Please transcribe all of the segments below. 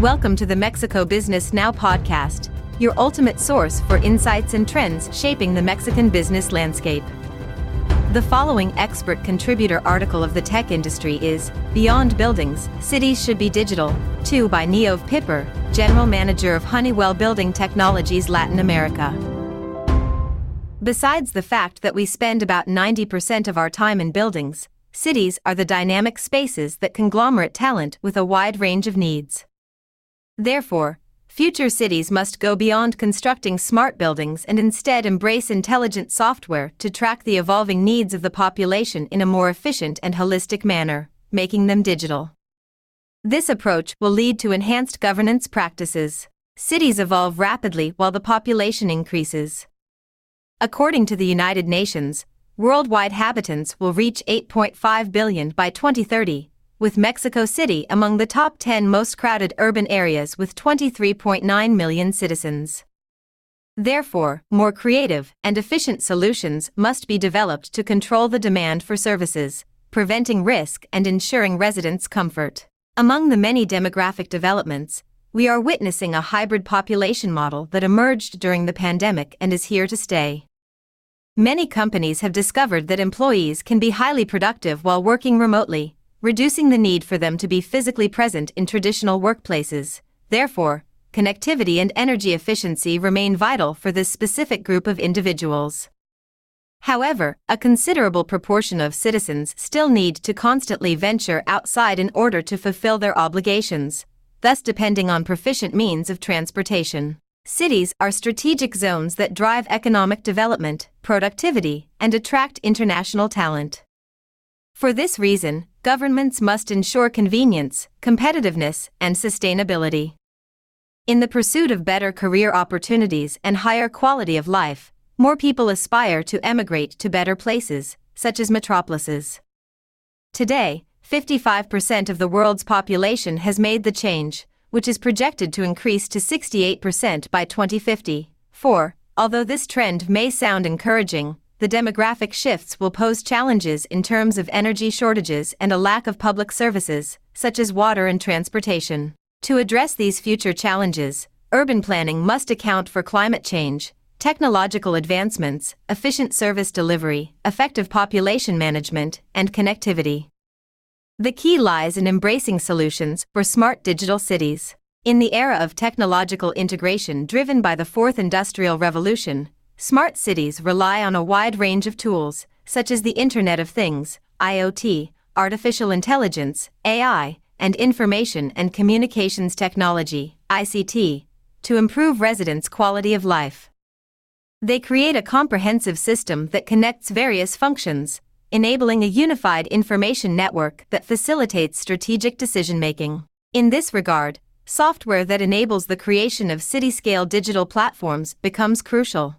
Welcome to the Mexico Business Now podcast, your ultimate source for insights and trends shaping the Mexican business landscape. The following expert contributor article of the tech industry is Beyond Buildings Cities Should Be Digital, Too by Neove Pipper, General Manager of Honeywell Building Technologies Latin America. Besides the fact that we spend about 90% of our time in buildings, cities are the dynamic spaces that conglomerate talent with a wide range of needs. Therefore, future cities must go beyond constructing smart buildings and instead embrace intelligent software to track the evolving needs of the population in a more efficient and holistic manner, making them digital. This approach will lead to enhanced governance practices. Cities evolve rapidly while the population increases. According to the United Nations, worldwide habitants will reach 8.5 billion by 2030, with Mexico City among the top 10 most crowded urban areas with 23.9 million citizens. Therefore, more creative and efficient solutions must be developed to control the demand for services, preventing risk and ensuring residents' comfort. Among the many demographic developments, we are witnessing a hybrid population model that emerged during the pandemic and is here to stay. Many companies have discovered that employees can be highly productive while working remotely, reducing the need for them to be physically present in traditional workplaces. Therefore, connectivity and energy efficiency remain vital for this specific group of individuals. However, a considerable proportion of citizens still need to constantly venture outside in order to fulfill their obligations, thus depending on proficient means of transportation. Cities are strategic zones that drive economic development, productivity, and attract international talent. For this reason, governments must ensure convenience, competitiveness, and sustainability. In the pursuit of better career opportunities and higher quality of life, more people aspire to emigrate to better places, such as metropolises. Today, 55% of the world's population has made the change, which is projected to increase to 68% by 2050. 4. Although this trend may sound encouraging, the demographic shifts will pose challenges in terms of energy shortages and a lack of public services, such as water and transportation. To address these future challenges, urban planning must account for climate change, technological advancements, efficient service delivery, effective population management, and connectivity. The key lies in embracing solutions for smart digital cities. In the era of technological integration driven by the fourth industrial revolution, Smart cities rely on a wide range of tools, such as the Internet of Things, IoT, artificial intelligence, AI, and information and communications technology, ICT, to improve residents' quality of life. They create a comprehensive system that connects various functions, enabling a unified information network that facilitates strategic decision making. In this regard, software that enables the creation of city scale digital platforms becomes crucial.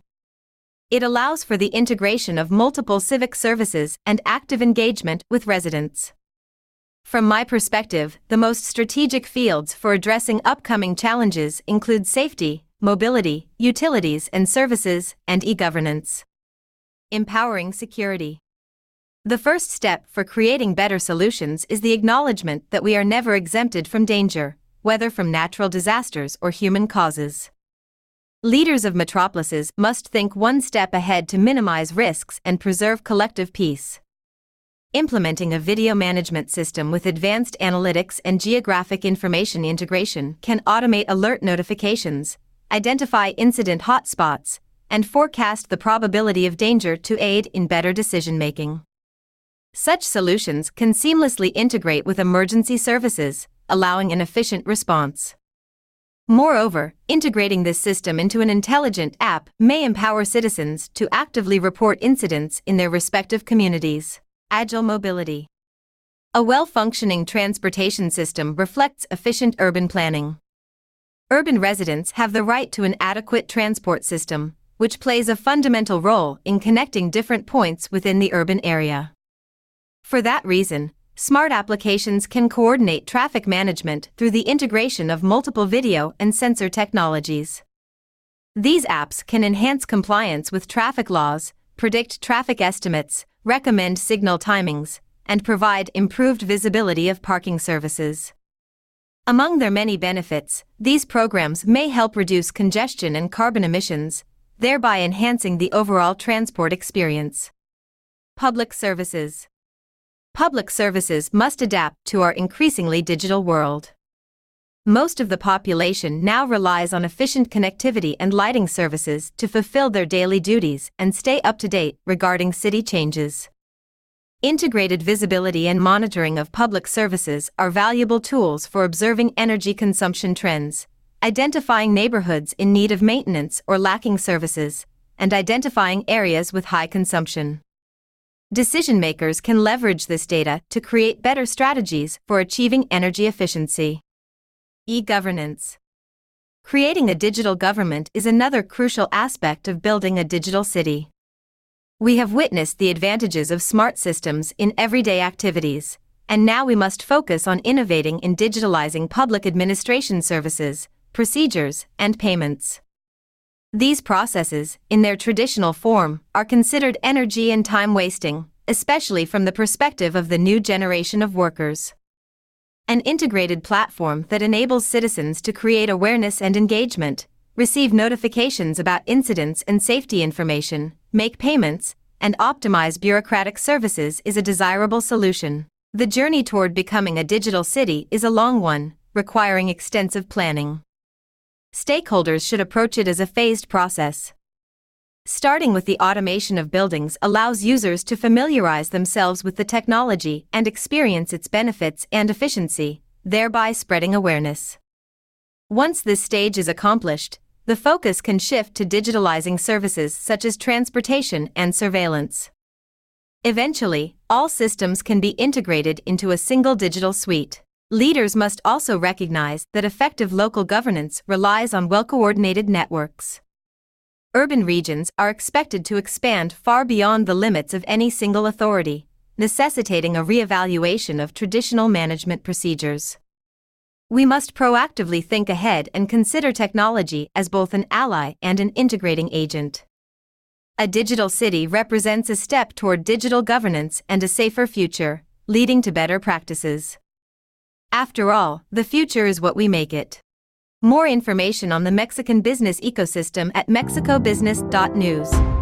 It allows for the integration of multiple civic services and active engagement with residents. From my perspective, the most strategic fields for addressing upcoming challenges include safety, mobility, utilities and services, and e governance. Empowering security. The first step for creating better solutions is the acknowledgement that we are never exempted from danger, whether from natural disasters or human causes. Leaders of metropolises must think one step ahead to minimize risks and preserve collective peace. Implementing a video management system with advanced analytics and geographic information integration can automate alert notifications, identify incident hotspots, and forecast the probability of danger to aid in better decision making. Such solutions can seamlessly integrate with emergency services, allowing an efficient response. Moreover, integrating this system into an intelligent app may empower citizens to actively report incidents in their respective communities. Agile mobility. A well functioning transportation system reflects efficient urban planning. Urban residents have the right to an adequate transport system, which plays a fundamental role in connecting different points within the urban area. For that reason, Smart applications can coordinate traffic management through the integration of multiple video and sensor technologies. These apps can enhance compliance with traffic laws, predict traffic estimates, recommend signal timings, and provide improved visibility of parking services. Among their many benefits, these programs may help reduce congestion and carbon emissions, thereby enhancing the overall transport experience. Public Services Public services must adapt to our increasingly digital world. Most of the population now relies on efficient connectivity and lighting services to fulfill their daily duties and stay up to date regarding city changes. Integrated visibility and monitoring of public services are valuable tools for observing energy consumption trends, identifying neighborhoods in need of maintenance or lacking services, and identifying areas with high consumption. Decision makers can leverage this data to create better strategies for achieving energy efficiency. E governance. Creating a digital government is another crucial aspect of building a digital city. We have witnessed the advantages of smart systems in everyday activities, and now we must focus on innovating in digitalizing public administration services, procedures, and payments. These processes, in their traditional form, are considered energy and time wasting, especially from the perspective of the new generation of workers an integrated platform that enables citizens to create awareness and engagement, receive notifications about incidents and safety information, make payments, and optimize bureaucratic services is a desirable solution. The journey toward becoming a digital city is a long one, requiring extensive planning. Stakeholders should approach it as a phased process. Starting with the automation of buildings allows users to familiarize themselves with the technology and experience its benefits and efficiency, thereby spreading awareness. Once this stage is accomplished, the focus can shift to digitalizing services such as transportation and surveillance. Eventually, all systems can be integrated into a single digital suite. Leaders must also recognize that effective local governance relies on well coordinated networks urban regions are expected to expand far beyond the limits of any single authority, necessitating a re-evaluation of traditional management procedures. We must proactively think ahead and consider technology as both an ally and an integrating agent. A digital city represents a step toward digital governance and a safer future, leading to better practices. After all, the future is what we make it. More information on the Mexican business ecosystem at mexicobusiness.news.